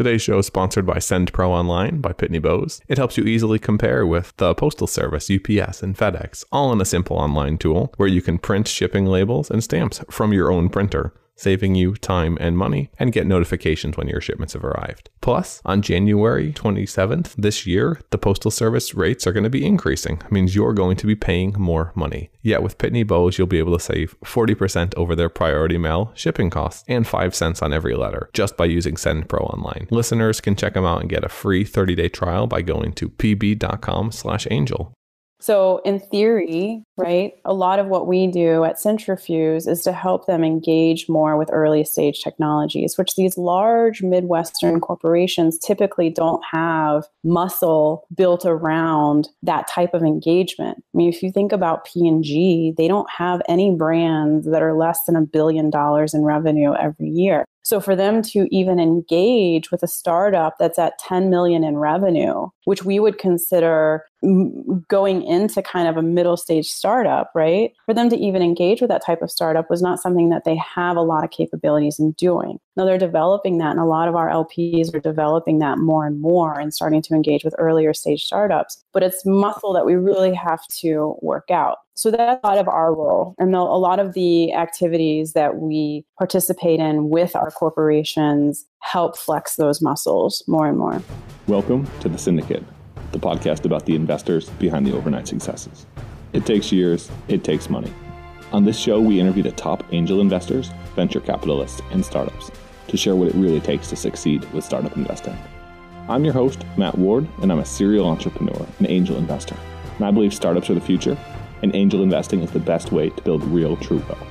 Today's show is sponsored by Send Pro Online by Pitney Bowes. It helps you easily compare with the Postal Service, UPS, and FedEx, all in a simple online tool where you can print shipping labels and stamps from your own printer saving you time and money, and get notifications when your shipments have arrived. Plus, on January 27th this year, the Postal Service rates are going to be increasing. It means you're going to be paying more money. Yet with Pitney Bowes, you'll be able to save 40% over their priority mail shipping costs and 5 cents on every letter just by using Send Pro online. Listeners can check them out and get a free 30-day trial by going to pb.com/angel. So, in theory, right, a lot of what we do at Cintrifuse is to help them engage more with early stage technologies, which these large Midwestern corporations typically don't have muscle built around that type of engagement. I mean, if you think about P&G, they don't have any brands that are less than a billion dollars in revenue every year. So for them to even engage with a startup that's at 10 million in revenue, which we would consider going into kind of a middle stage startup, right? For them to even engage with that type of startup was not something that they have a lot of capabilities in doing. They're developing that, and a lot of our LPs are developing that more and more and starting to engage with earlier stage startups. But it's muscle that we really have to work out. So that's a lot of our role. And a lot of the activities that we participate in with our corporations help flex those muscles more and more. Welcome to The Syndicate, the podcast about the investors behind the overnight successes. It takes years, it takes money. On this show, we interview the top angel investors, venture capitalists, and startups to share what it really takes to succeed with startup investing. I'm your host, Matt Ward, and I'm a serial entrepreneur and angel investor. And I believe startups are the future and angel investing is the best way to build real true wealth.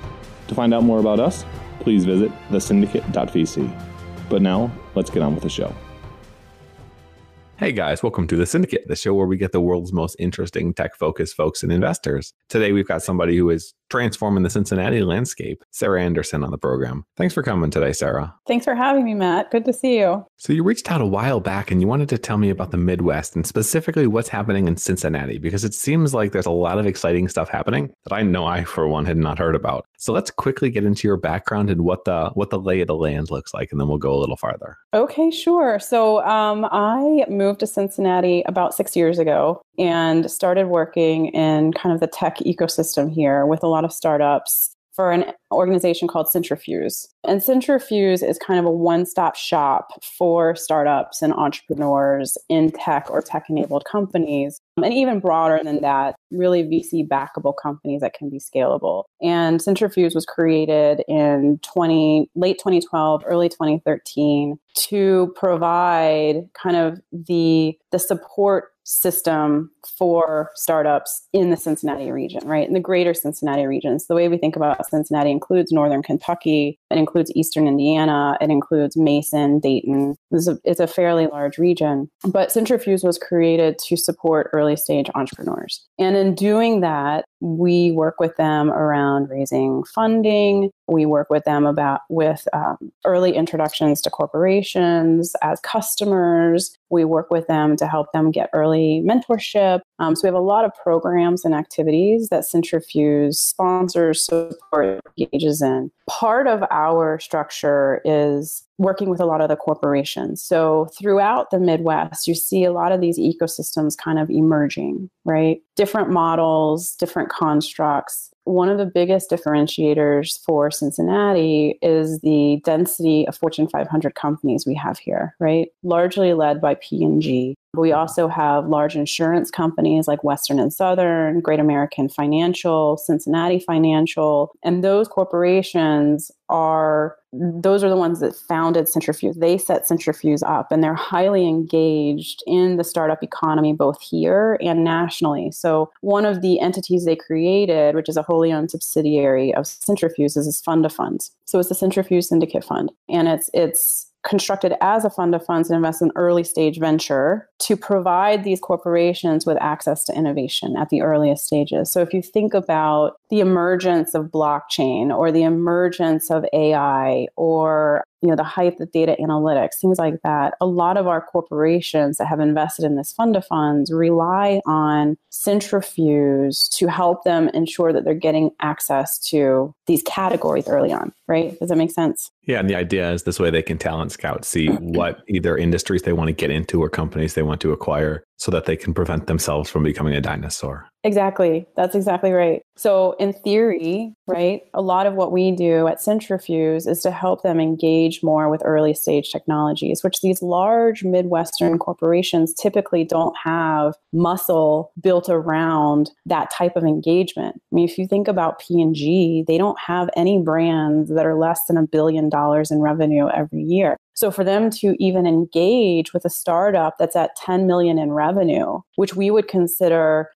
To find out more about us, please visit thesyndicate.vc. But now, let's get on with the show. Hey guys, welcome to The Syndicate, the show where we get the world's most interesting tech focused folks and investors. Today we've got somebody who is transforming the Cincinnati landscape, Sarah Anderson on the program. Thanks for coming today, Sarah. Thanks for having me, Matt. Good to see you. So, you reached out a while back and you wanted to tell me about the Midwest and specifically what's happening in Cincinnati because it seems like there's a lot of exciting stuff happening that I know I, for one, had not heard about. So, let's quickly get into your background and what the what the lay of the land looks like, and then we'll go a little farther. Okay, sure. So, um, I moved to Cincinnati about six years ago and started working in kind of the tech ecosystem here with a lot of startups for an organization called Cintrifuse. And Cintrifuse is kind of a one stop shop for startups and entrepreneurs in tech or tech enabled companies. And even broader than that, really VC backable companies that can be scalable. And Cintrifuse was created in 20, late 2012, early 2013 to provide kind of the, the support system for startups in the Cincinnati region, right? In the greater Cincinnati region. So the way we think about Cincinnati includes northern Kentucky, it includes eastern Indiana, it includes Mason, Dayton. It's a, it's a fairly large region. But Cintrifuse was created to support early stage entrepreneurs. And in doing that, we work with them around raising funding. We work with them about with um, early introductions to corporations as customers. We work with them to help them get early mentorship. Um, so we have a lot of programs and activities that Cintrifuse sponsors, support, engages in. Part of our structure is working with a lot of the corporations. So throughout the Midwest, you see a lot of these ecosystems kind of emerging, right? Different models, different constructs. One of the biggest differentiators for Cincinnati is the density of Fortune 500 companies we have here, right? Largely led by P&G. We also have large insurance companies like Western and Southern, Great American Financial, Cincinnati Financial, and those corporations are those are the ones that founded Cintrifuse. They set Cintrifuse up and they're highly engaged in the startup economy both here and nationally. So, one of the entities they created, which is a wholly owned subsidiary of Cintrifuse, is fund of funds. So, it's the Cintrifuse Syndicate Fund. And it's it's constructed as a fund of funds and invest in early stage venture to provide these corporations with access to innovation at the earliest stages. So if you think about the emergence of blockchain or the emergence of AI or you know the hype of data analytics things like that a lot of our corporations that have invested in this fund of funds rely on cintrifuse to help them ensure that they're getting access to these categories early on right does that make sense Yeah, and the idea is this way they can talent scout, see what either industries they want to get into or companies they want to acquire so that they can prevent themselves from becoming a dinosaur. Exactly. That's exactly right. So, in theory, right, a lot of what we do at Cintrifuse is to help them engage more with early stage technologies, which these large Midwestern corporations typically don't have muscle built around that type of engagement. I mean, if you think about P&G, they don't have any brands that are less than a billion dollars in revenue every year. So for them to even engage with a startup that's at 10 million in revenue, which we would consider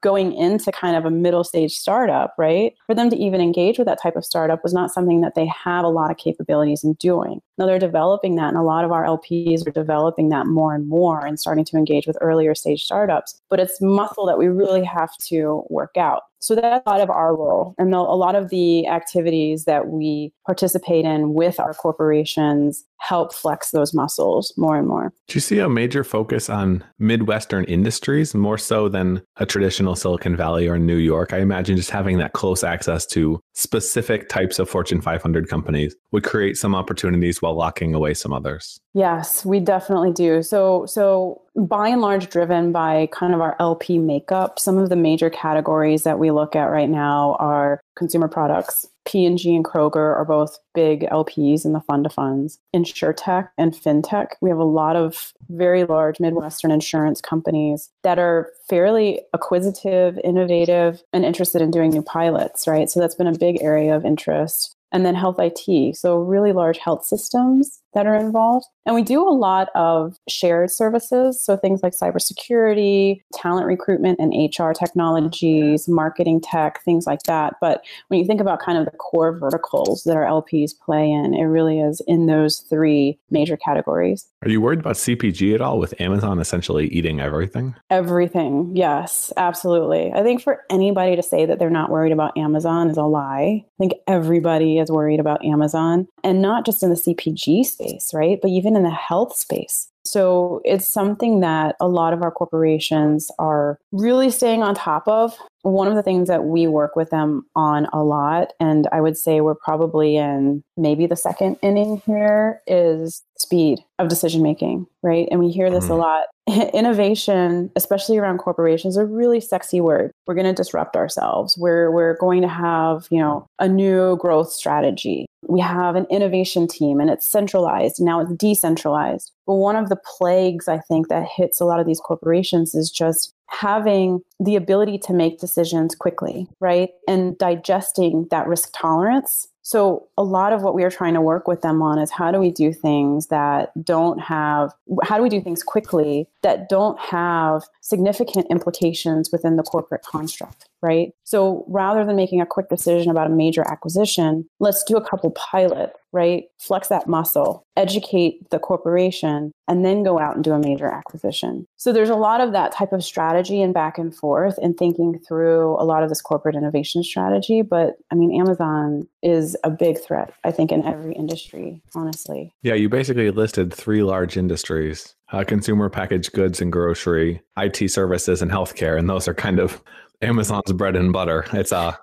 going into kind of a middle stage startup, right? For them to even engage with that type of startup was not something that they have a lot of capabilities in doing. Now they're developing that, and a lot of our LPs are developing that more and more and starting to engage with earlier stage startups. But it's muscle that we really have to work out. So that's a lot of our role. And a lot of the activities that we participate in with our corporations help flex those muscles more and more. Do you see a major focus on Midwestern industries more so than a traditional Silicon Valley or New York? I imagine just having that close access to specific types of Fortune 500 companies would create some opportunities while locking away some others. Yes, we definitely do. So, so by and large, driven by kind of our LP makeup, some of the major categories that we look at right now are consumer products. P&G and Kroger are both big LPs in the fund of funds. Insurtech and FinTech, we have a lot of very large Midwestern insurance companies that are fairly acquisitive, innovative, and interested in doing new pilots, right? So that's been a big area of interest and then health IT. So, really large health systems that are involved. And we do a lot of shared services. So, things like cybersecurity, talent recruitment and HR technologies, marketing tech, things like that. But when you think about kind of the core verticals that our LPs play in, it really is in those three major categories. Are you worried about CPG at all with Amazon essentially eating everything? Everything. Yes, absolutely. I think for anybody to say that they're not worried about Amazon is a lie. I think everybody is worried about Amazon and not just in the CPG space, right? But even in the health space. So it's something that a lot of our corporations are really staying on top of. One of the things that we work with them on a lot, and I would say we're probably in maybe the second inning here, is speed of decision making, right? And we hear this a mm. lot. Innovation, especially around corporations, a really sexy word. We're going to disrupt ourselves. We're we're going to have, you know, a new growth strategy. We have an innovation team and it's centralized. Now it's decentralized. But one of the plagues I think that hits a lot of these corporations is just having the ability to make decisions quickly, right? And digesting that risk tolerance so, a lot of what we are trying to work with them on is how do we do things that don't have, how do we do things quickly that don't have significant implications within the corporate construct, right? So, rather than making a quick decision about a major acquisition, let's do a couple pilot, right? Flex that muscle, educate the corporation, and then go out and do a major acquisition. So, there's a lot of that type of strategy and back and forth and thinking through a lot of this corporate innovation strategy. But I mean, Amazon is a big threat, I think, in every industry, honestly. Yeah, you basically listed three large industries uh, consumer packaged goods and grocery, IT services, and healthcare. And those are kind of Amazon's bread and butter. It's uh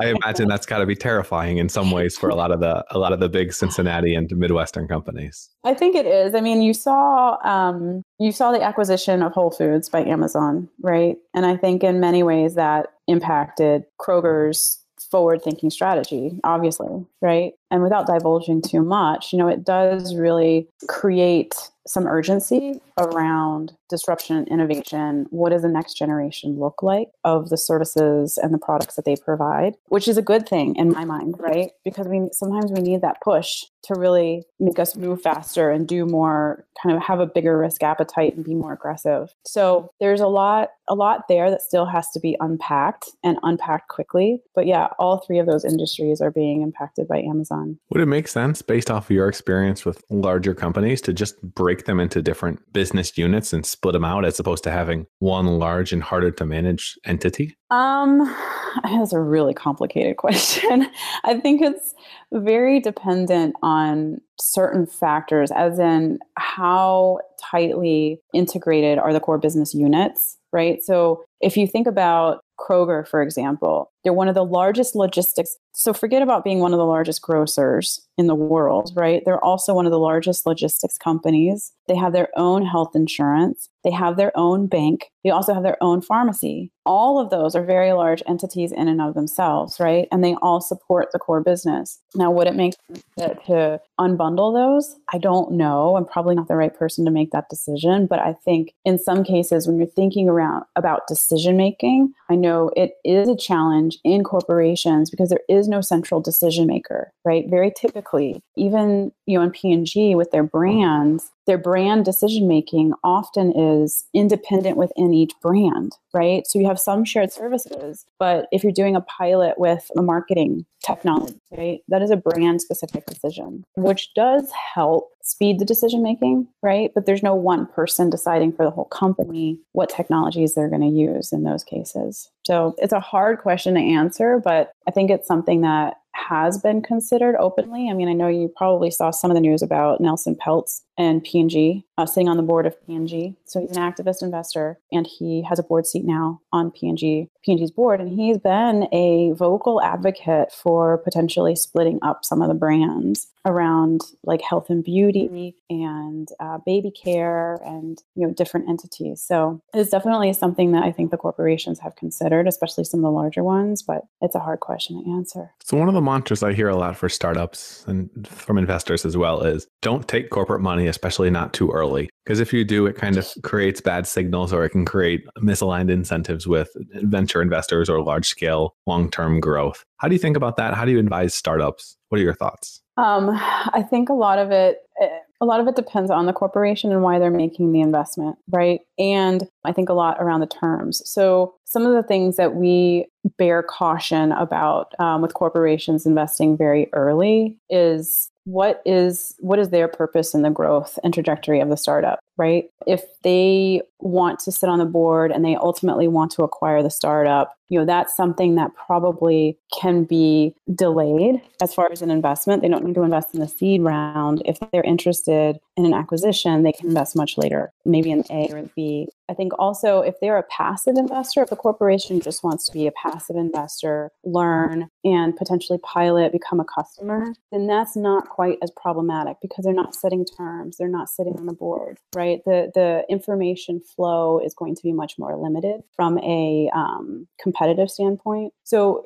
I imagine that's got to be terrifying in some ways for a lot of the a lot of the big Cincinnati and Midwestern companies. I think it is. I mean, you saw um, you saw the acquisition of Whole Foods by Amazon, right? And I think in many ways that impacted Kroger's forward thinking strategy, obviously, right? And without divulging too much, you know, it does really create some urgency around disruption and innovation. What does the next generation look like of the services and the products that they provide? Which is a good thing in my mind, right? Because we sometimes we need that push to really make us move faster and do more, kind of have a bigger risk appetite and be more aggressive. So there's a lot, a lot there that still has to be unpacked and unpacked quickly. But yeah, all three of those industries are being impacted by Amazon. Would it make sense based off of your experience with larger companies to just break them into different business units and split them out as opposed to having one large and harder to manage entity? Um, that's a really complicated question. I think it's very dependent on certain factors, as in how tightly integrated are the core business units, right? So if you think about Kroger, for example, They're one of the largest logistics. So forget about being one of the largest grocers in the world, right? They're also one of the largest logistics companies. They have their own health insurance. They have their own bank. They also have their own pharmacy. All of those are very large entities in and of themselves, right? And they all support the core business. Now, would it make sense to unbundle those? I don't know. I'm probably not the right person to make that decision, but I think in some cases when you're thinking around about decision making, I know it is a challenge in corporations because there is no central decision maker, right? Very typically, even you know in P&G with their brands, their brand decision making often is independent within each brand, right? So you have some shared services, but if you're doing a pilot with a marketing technology, right, that is a brand specific decision, which does help speed the decision making, right? But there's no one person deciding for the whole company what technologies they're going to use in those cases. So it's a hard question to answer, but I think it's something that has been considered openly. I mean, I know you probably saw some of the news about Nelson Peltz and P&G, uh, sitting on the board of P&G. So he's an activist investor, and he has a board seat now on P&G, P&G's board, and he's been a vocal advocate for potentially splitting up some of the brands around like health and beauty and uh, baby care and you know different entities. So it's definitely something that I think the corporations have considered, especially some of the larger ones. But it's a hard question to answer. So one of the mantras I hear a lot for startups and from investors as well is don't take corporate money especially not too early. Because if you do, it kind of creates bad signals or it can create misaligned incentives with venture investors or large scale long term growth. How do you think about that? How do you advise startups? What are your thoughts? Um, I think a lot of it, a lot of it depends on the corporation and why they're making the investment, right? And I think a lot around the terms. So some of the things that we bear caution about um, with corporations investing very early is what is what is their purpose in the growth and trajectory of the startup right? If they want to sit on the board and they ultimately want to acquire the startup you know that's something that probably can be delayed as far as an investment. They don't need to invest in the seed round. If they're interested in an acquisition they can invest much later maybe in a or b I think also if they're a passive investor, if the corporation just wants to be a passive investor, learn and potentially pilot, become a customer, then that's not quite as problematic because they're not setting terms, they're not sitting on the board, right? The the information flow is going to be much more limited from a um, competitive standpoint. So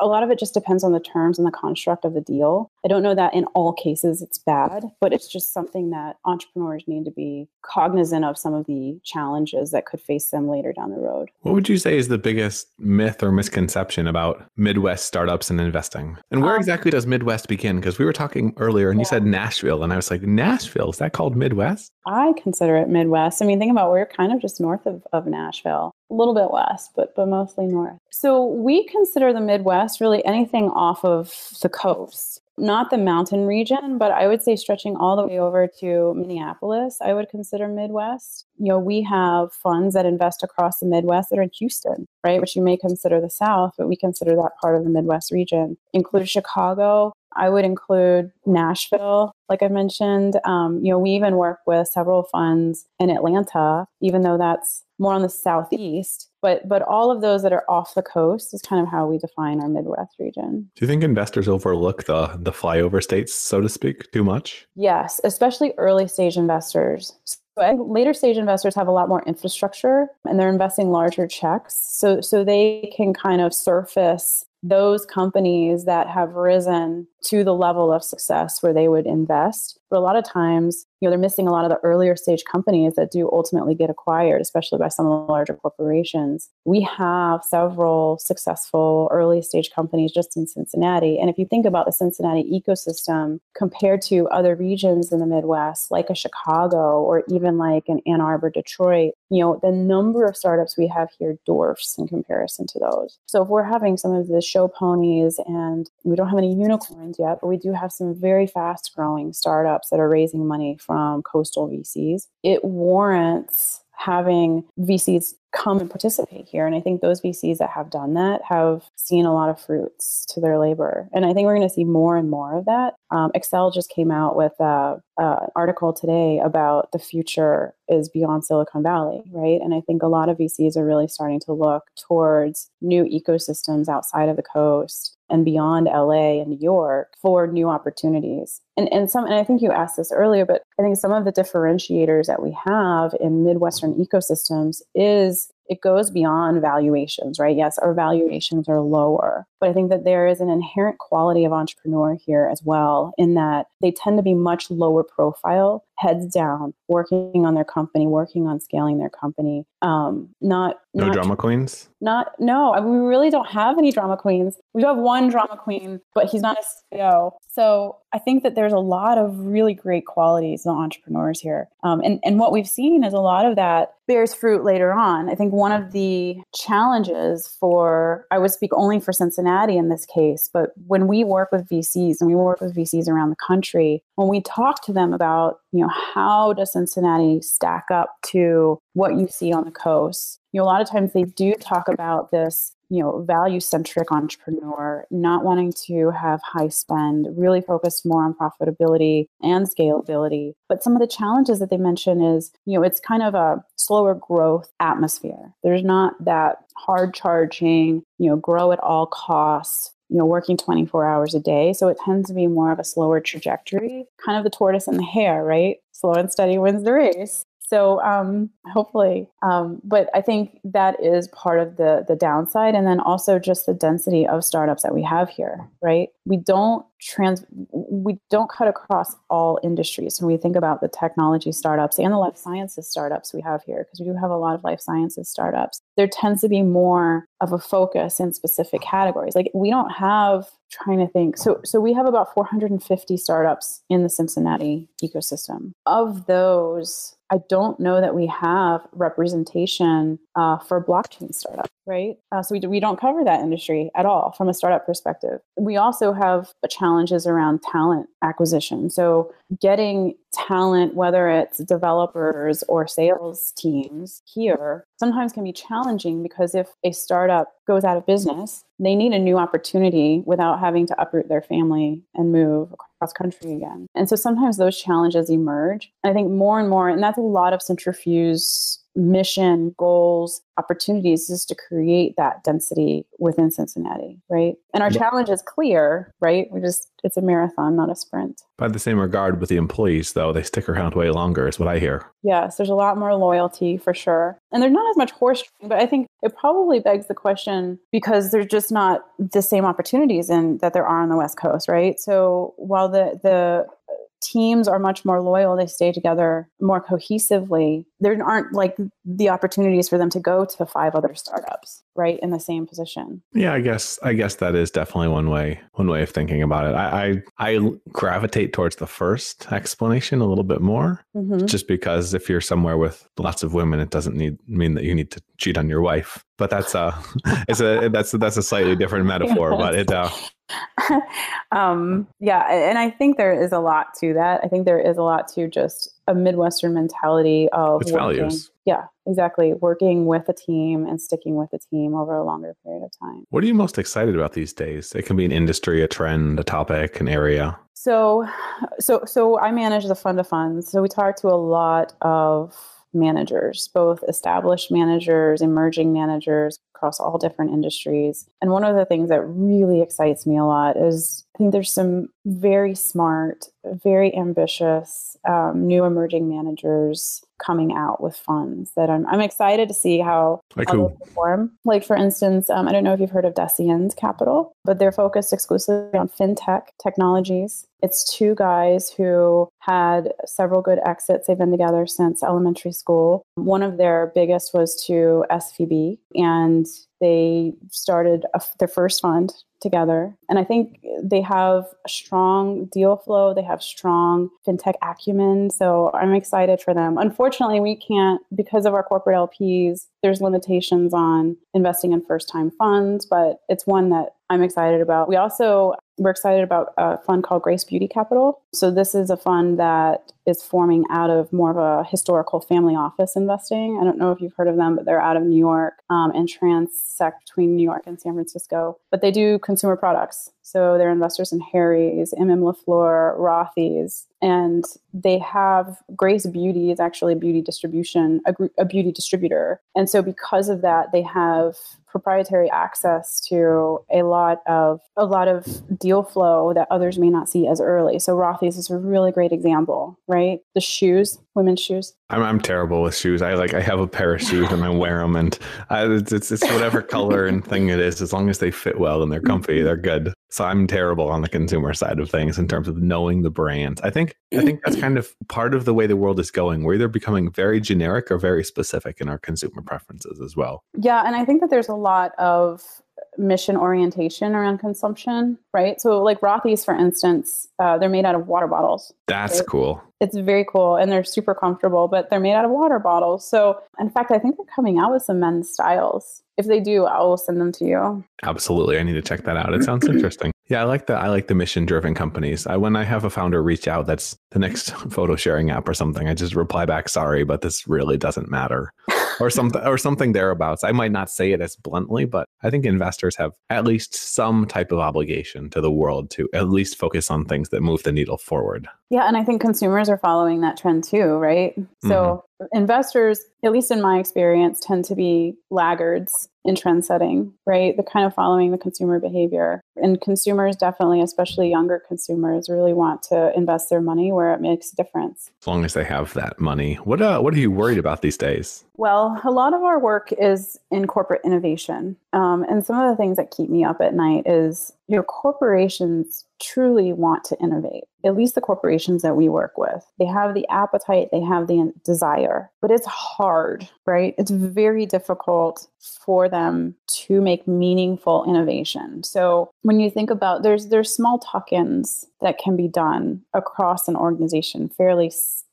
a lot of it just depends on the terms and the construct of the deal. I don't know that in all cases it's bad, but it's just something that entrepreneurs need to be cognizant of some of the challenges that could face them later down the road. What would you say is the biggest myth or misconception about Midwest startups and investing? And where um, exactly does Midwest begin? Because we were talking earlier and yeah. you said Nashville, and I was like, Nashville, is that called Midwest? I consider it Midwest. I mean, think about we're kind of just north of, of Nashville a little bit west, but but mostly north. So we consider the Midwest really anything off of the coast, not the mountain region, but I would say stretching all the way over to Minneapolis. I would consider Midwest. You know, we have funds that invest across the Midwest that are in Houston, right, which you may consider the South, but we consider that part of the Midwest region. Include Chicago, I would include Nashville, like I mentioned. Um, you know, we even work with several funds in Atlanta, even though that's more on the southeast. But but all of those that are off the coast is kind of how we define our Midwest region. Do you think investors overlook the the flyover states, so to speak, too much? Yes, especially early stage investors. So later stage investors have a lot more infrastructure and they're investing larger checks. So so they can kind of surface those companies that have risen to the level of success where they would invest. But a lot of times, you know, they're missing a lot of the earlier stage companies that do ultimately get acquired, especially by some of the larger corporations. We have several successful early stage companies just in Cincinnati. And if you think about the Cincinnati ecosystem compared to other regions in the Midwest, like a Chicago or even like an Ann Arbor, Detroit, you know, the number of startups we have here dwarfs in comparison to those. So if we're having some of the show ponies and we don't have any unicorns, yet, but we do have some very fast growing startups that are raising money from coastal VCs. It warrants having VCs come and participate here. And I think those VCs that have done that have seen a lot of fruits to their labor. And I think we're going to see more and more of that. Um, Accel just came out with an article today about the future is beyond Silicon Valley, right? And I think a lot of VCs are really starting to look towards new ecosystems outside of the coast and beyond LA and New York for new opportunities. And and some and I think you asked this earlier, but I think some of the differentiators that we have in Midwestern ecosystems is it goes beyond valuations, right? Yes, our valuations are lower, but I think that there is an inherent quality of entrepreneur here as well, in that they tend to be much lower profile, heads down, working on their company, working on scaling their company. Um, not no not, drama queens. Not no, I mean, we really don't have any drama queens. We do have one drama queen, but he's not a CEO. So I think that there's a lot of really great qualities in entrepreneurs here. Um, and, and what we've seen is a lot of that bears fruit later on. I think one of the challenges for, I would speak only for Cincinnati in this case, but when we work with VCs and we work with VCs around the country, when we talk to them about, you know, how does Cincinnati stack up to what you see on the coast, you know, a lot of times they do talk about this you know value centric entrepreneur not wanting to have high spend really focused more on profitability and scalability. But some of the challenges that they mention is you know it's kind of a slower growth atmosphere. There's not that hard charging you know grow at all costs you know working 24 hours a day. So it tends to be more of a slower trajectory kind of the tortoise and the hare right? Slow and steady wins the race so um, hopefully, um, but I think that is part of the the downside, and then also just the density of startups that we have here. Right, we don't trans we don't cut across all industries. When we think about the technology startups and the life sciences startups we have here because we do have a lot of life sciences startups there tends to be more of a focus in specific categories. Like we don't have trying to think so so we have about 450 startups in the cincinnati ecosystem. Of those I don't know that we have representation uh, for blockchain startups, right? Uh, so we, we don't cover that industry at all from a startup perspective. We also have challenges around talent acquisition. So getting talent, whether it's developers or sales teams here, sometimes can be challenging because if a startup goes out of business, they need a new opportunity without having to uproot their family and move across country again. And so sometimes those challenges emerge. I think more and more, and that's a lot of cintrifuse mission, goals, opportunities is to create that density within Cincinnati, right? And our challenge is clear, right? We just it's a marathon, not a sprint. By the same regard with the employees though, they stick around way longer is what I hear. Yes, there's a lot more loyalty for sure. And there's not as much horse but I think it probably begs the question because there's just not the same opportunities in that there are on the West Coast, right? So while the the teams are much more loyal. They stay together more cohesively. There aren't like the opportunities for them to go to five other startups right in the same position. Yeah i guess i guess that is definitely one way one way of thinking about it. I i, I gravitate towards the first explanation a little bit more mm-hmm. just because if you're somewhere with lots of women it doesn't need mean that you need to cheat on your wife. But that's a it's a that's that's a slightly different metaphor but it uh um, yeah, and I think there is a lot to that. I think there is a lot to just a Midwestern mentality of it's working, values. Yeah, exactly. Working with a team and sticking with a team over a longer period of time. What are you most excited about these days? It can be an industry, a trend, a topic, an area. So, so, so I manage the fund of funds. So we talk to a lot of managers, both established managers, emerging managers across all different industries. And one of the things that really excites me a lot is I think there's some very smart, very ambitious um, new emerging managers coming out with funds that I'm, I'm excited to see how, how they perform. Like, for instance, um, I don't know if you've heard of Deciens Capital, but they're focused exclusively on fintech technologies. It's two guys who had several good exits. They've been together since elementary school. One of their biggest was to SVB, and they started a, their first fund together. And I think they have a strong deal flow, they have strong fintech acumen. So I'm excited for them. Unfortunately, we can't, because of our corporate LPs, there's limitations on investing in first time funds, but it's one that I'm excited about. We also we're excited about a fund called Grace Beauty Capital. So this is a fund that is forming out of more of a historical family office investing. I don't know if you've heard of them, but they're out of New York um, and transect between New York and San Francisco. But they do consumer products. So they're investors in Harry's, MM LaFleur, Rothy's, and they have Grace Beauty is actually a beauty distribution, a, a beauty distributor. And so because of that, they have proprietary access to a lot of a lot of deal flow that others may not see as early. So Rothy's is a really great example, right? The shoes, women's shoes. I'm, I'm terrible with shoes. I like I have a pair of shoes and I wear them, and I, it's, it's it's whatever color and thing it is. As long as they fit well and they're comfy, they're good. I'm terrible on the consumer side of things in terms of knowing the brands. I think I think that's mm-hmm. kind of part of the way the world is going. We're either becoming very generic or very specific in our consumer preferences as well. Yeah, and I think that there's a lot of mission orientation around consumption, right? So, like Rothy's, for instance, uh, they're made out of water bottles. That's right? cool. It's very cool, and they're super comfortable, but they're made out of water bottles. So, in fact, I think they're coming out with some men's styles. If they do, I will send them to you. Absolutely, I need to check that out. It sounds interesting. Yeah, I like the I like the mission driven companies. I when I have a founder reach out, that's the next photo sharing app or something. I just reply back, sorry, but this really doesn't matter or something or something thereabouts. I might not say it as bluntly, but I think investors have at least some type of obligation to the world to at least focus on things that move the needle forward. Yeah, and I think consumers are following that trend too, right? So mm-hmm. Investors, at least in my experience, tend to be laggards in trend setting, right? They're kind of following the consumer behavior. And consumers definitely, especially younger consumers, really want to invest their money where it makes a difference. As long as they have that money. What uh, what are you worried about these days? Well, a lot of our work is in corporate innovation. Um, and some of the things that keep me up at night is your corporations truly want to innovate, at least the corporations that we work with. They have the appetite, they have the desire, but it's hard, right? It's very difficult for them to make meaningful innovation. So when you think about there's there's small tuck-ins that can be done across an organization fairly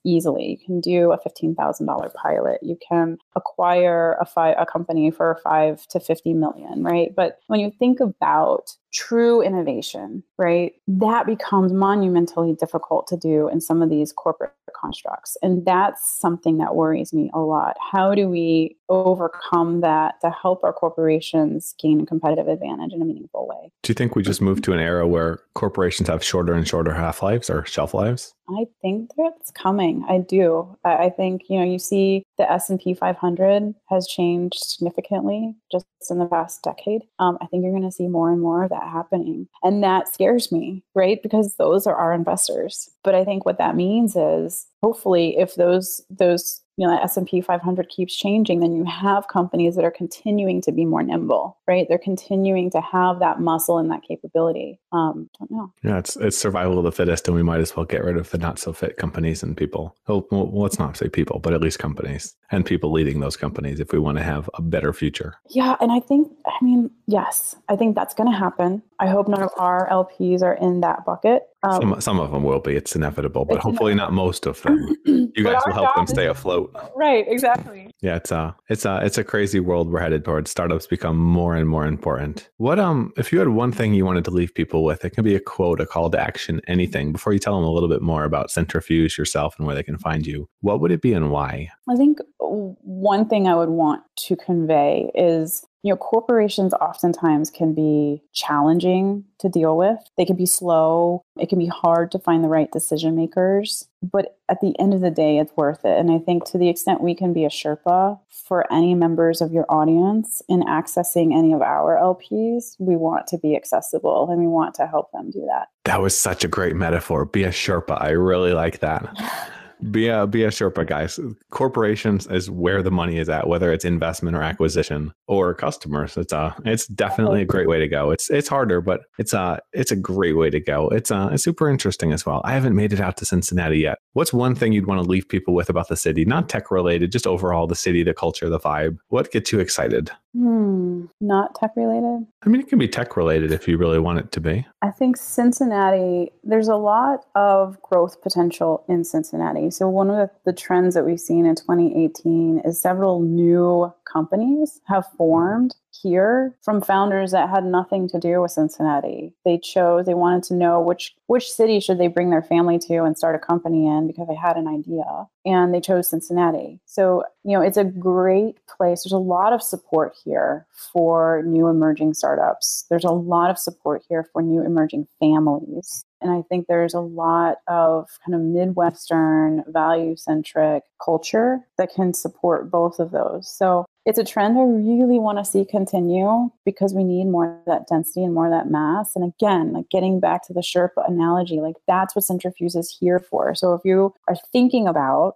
easily. You can do a $15,000 pilot. You can acquire a, fi- a company for 5 to 50 million, right? But when you think about true innovation, right, that becomes monumentally difficult to do in some of these corporate constructs. And that's something that worries me a lot. How do we overcome that to help our corporations gain a competitive advantage in a meaningful way? Do you think we just moved to an era where corporations have shorter and shorter half lives or shelf lives? I think that's coming. I do. I think you know you see the S and P 500 has changed significantly just in the past decade. Um, I think you're going to see more and more of that happening, and that scares me, right? Because those are our investors. But I think what that means is hopefully if those those you know s&p 500 keeps changing then you have companies that are continuing to be more nimble right? They're continuing to have that muscle and that capability. Um don't know. Yeah it's it's survival of the fittest and we might as well get rid of the not so fit companies and people. Well, well let's not say people but at least companies and people leading those companies if we want to have a better future. Yeah and i think i mean yes i think that's going to happen. I hope none of our lps are in that bucket um, some, some of them will be it's inevitable but hopefully inevitable. not most of them. You guys will help them stay afloat. Right exactly. Yeah it's a it's a it's a crazy world we're headed towards. Startups become more and more important. What um if you had one thing you wanted to leave people with it can be a quote a call to action anything. Before you tell them a little bit more about cintrifuse yourself and where they can find you what would it be and why? I think one thing i would want to convey is you know, corporations oftentimes can be challenging to deal with. They can be slow. It can be hard to find the right decision makers. But at the end of the day, it's worth it. And I think to the extent we can be a Sherpa for any members of your audience in accessing any of our LPs, we want to be accessible and we want to help them do that. That was such a great metaphor. Be a Sherpa. I really like that. be a be a Sherpa, guys. Corporations is where the money is at, whether it's investment or acquisition or customers. It's a it's definitely a great way to go. It's it's harder, but it's a it's a great way to go. It's uh it's super interesting as well. I haven't made it out to Cincinnati yet. What's one thing you'd want to leave people with about the city? Not tech related, just overall the city, the culture, the vibe. What gets you excited? Hmm, not tech related. I mean, it can be tech related if you really want it to be. I think Cincinnati, there's a lot of growth potential in Cincinnati. So, one of the, the trends that we've seen in 2018 is several new companies have formed here from founders that had nothing to do with Cincinnati. They chose, they wanted to know which which city should they bring their family to and start a company in because they had an idea and they chose Cincinnati. So, you know, it's a great place. There's a lot of support here for new emerging startups. There's a lot of support here for new emerging families. And I think there's a lot of kind of Midwestern value centric culture that can support both of those. So it's a trend I really want to see continue because we need more of that density and more of that mass. And again, like getting back to the Sherpa analogy, like that's what Cintrifuse is here for. So if you are thinking about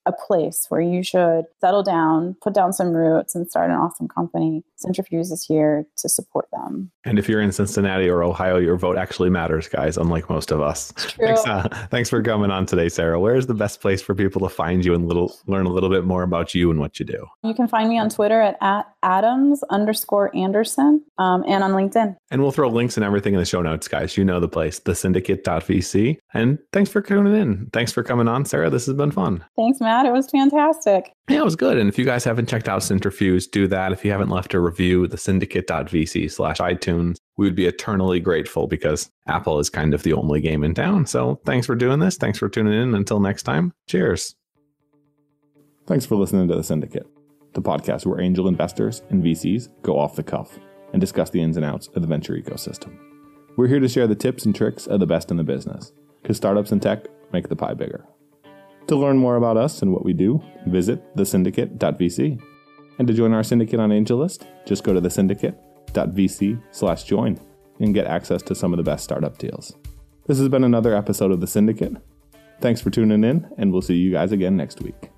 a place where you should settle down, put down some roots, and start an awesome company, Cintrifuse is here to support them. And if you're in Cincinnati or Ohio, your vote actually matters, guys, unlike most of us. Thanks, uh, thanks for coming on today, Sarah. Where's the best place for people to find you and little learn a little bit more about you and what you do? You can find me on Twitter at, at Adams underscore Anderson um, and on LinkedIn. And we'll throw links and everything in the show notes, guys. You know the place, thesyndicate.vc. And thanks for tuning in. Thanks for coming on, Sarah. This has been fun. Thanks, Matt. It was fantastic. Yeah, it was good. And if you guys haven't checked out Cintrifuse, do that. If you haven't left a review, the syndicate.vc slash iTunes, we would be eternally grateful because Apple is kind of the only game in town. So thanks for doing this. Thanks for tuning in. Until next time, cheers. Thanks for listening to The Syndicate, the podcast where angel investors and VCs go off the cuff and discuss the ins and outs of the venture ecosystem. We're here to share the tips and tricks of the best in the business, because startups and tech make the pie bigger. To learn more about us and what we do, visit thesyndicate.vc. And to join our syndicate on AngelList, just go to thesyndicate.vc slash join and get access to some of the best startup deals. This has been another episode of The Syndicate. Thanks for tuning in, and we'll see you guys again next week.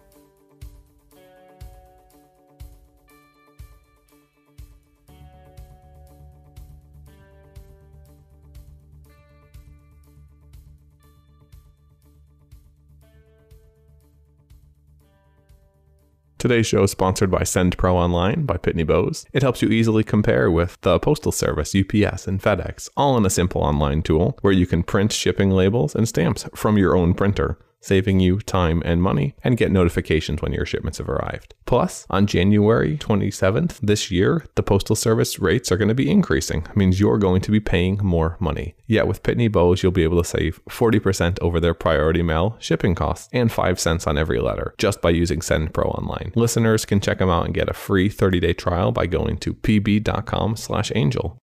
Today's show is sponsored by Send Pro Online by Pitney Bowes. It helps you easily compare with the Postal Service, UPS, and FedEx, all in a simple online tool where you can print shipping labels and stamps from your own printer saving you time and money, and get notifications when your shipments have arrived. Plus, on January 27th this year, the Postal Service rates are going to be increasing. It means you're going to be paying more money. Yet with Pitney Bowes, you'll be able to save 40% over their priority mail shipping costs and 5 cents on every letter just by using Send Pro online. Listeners can check them out and get a free 30-day trial by going to pb.com/angel.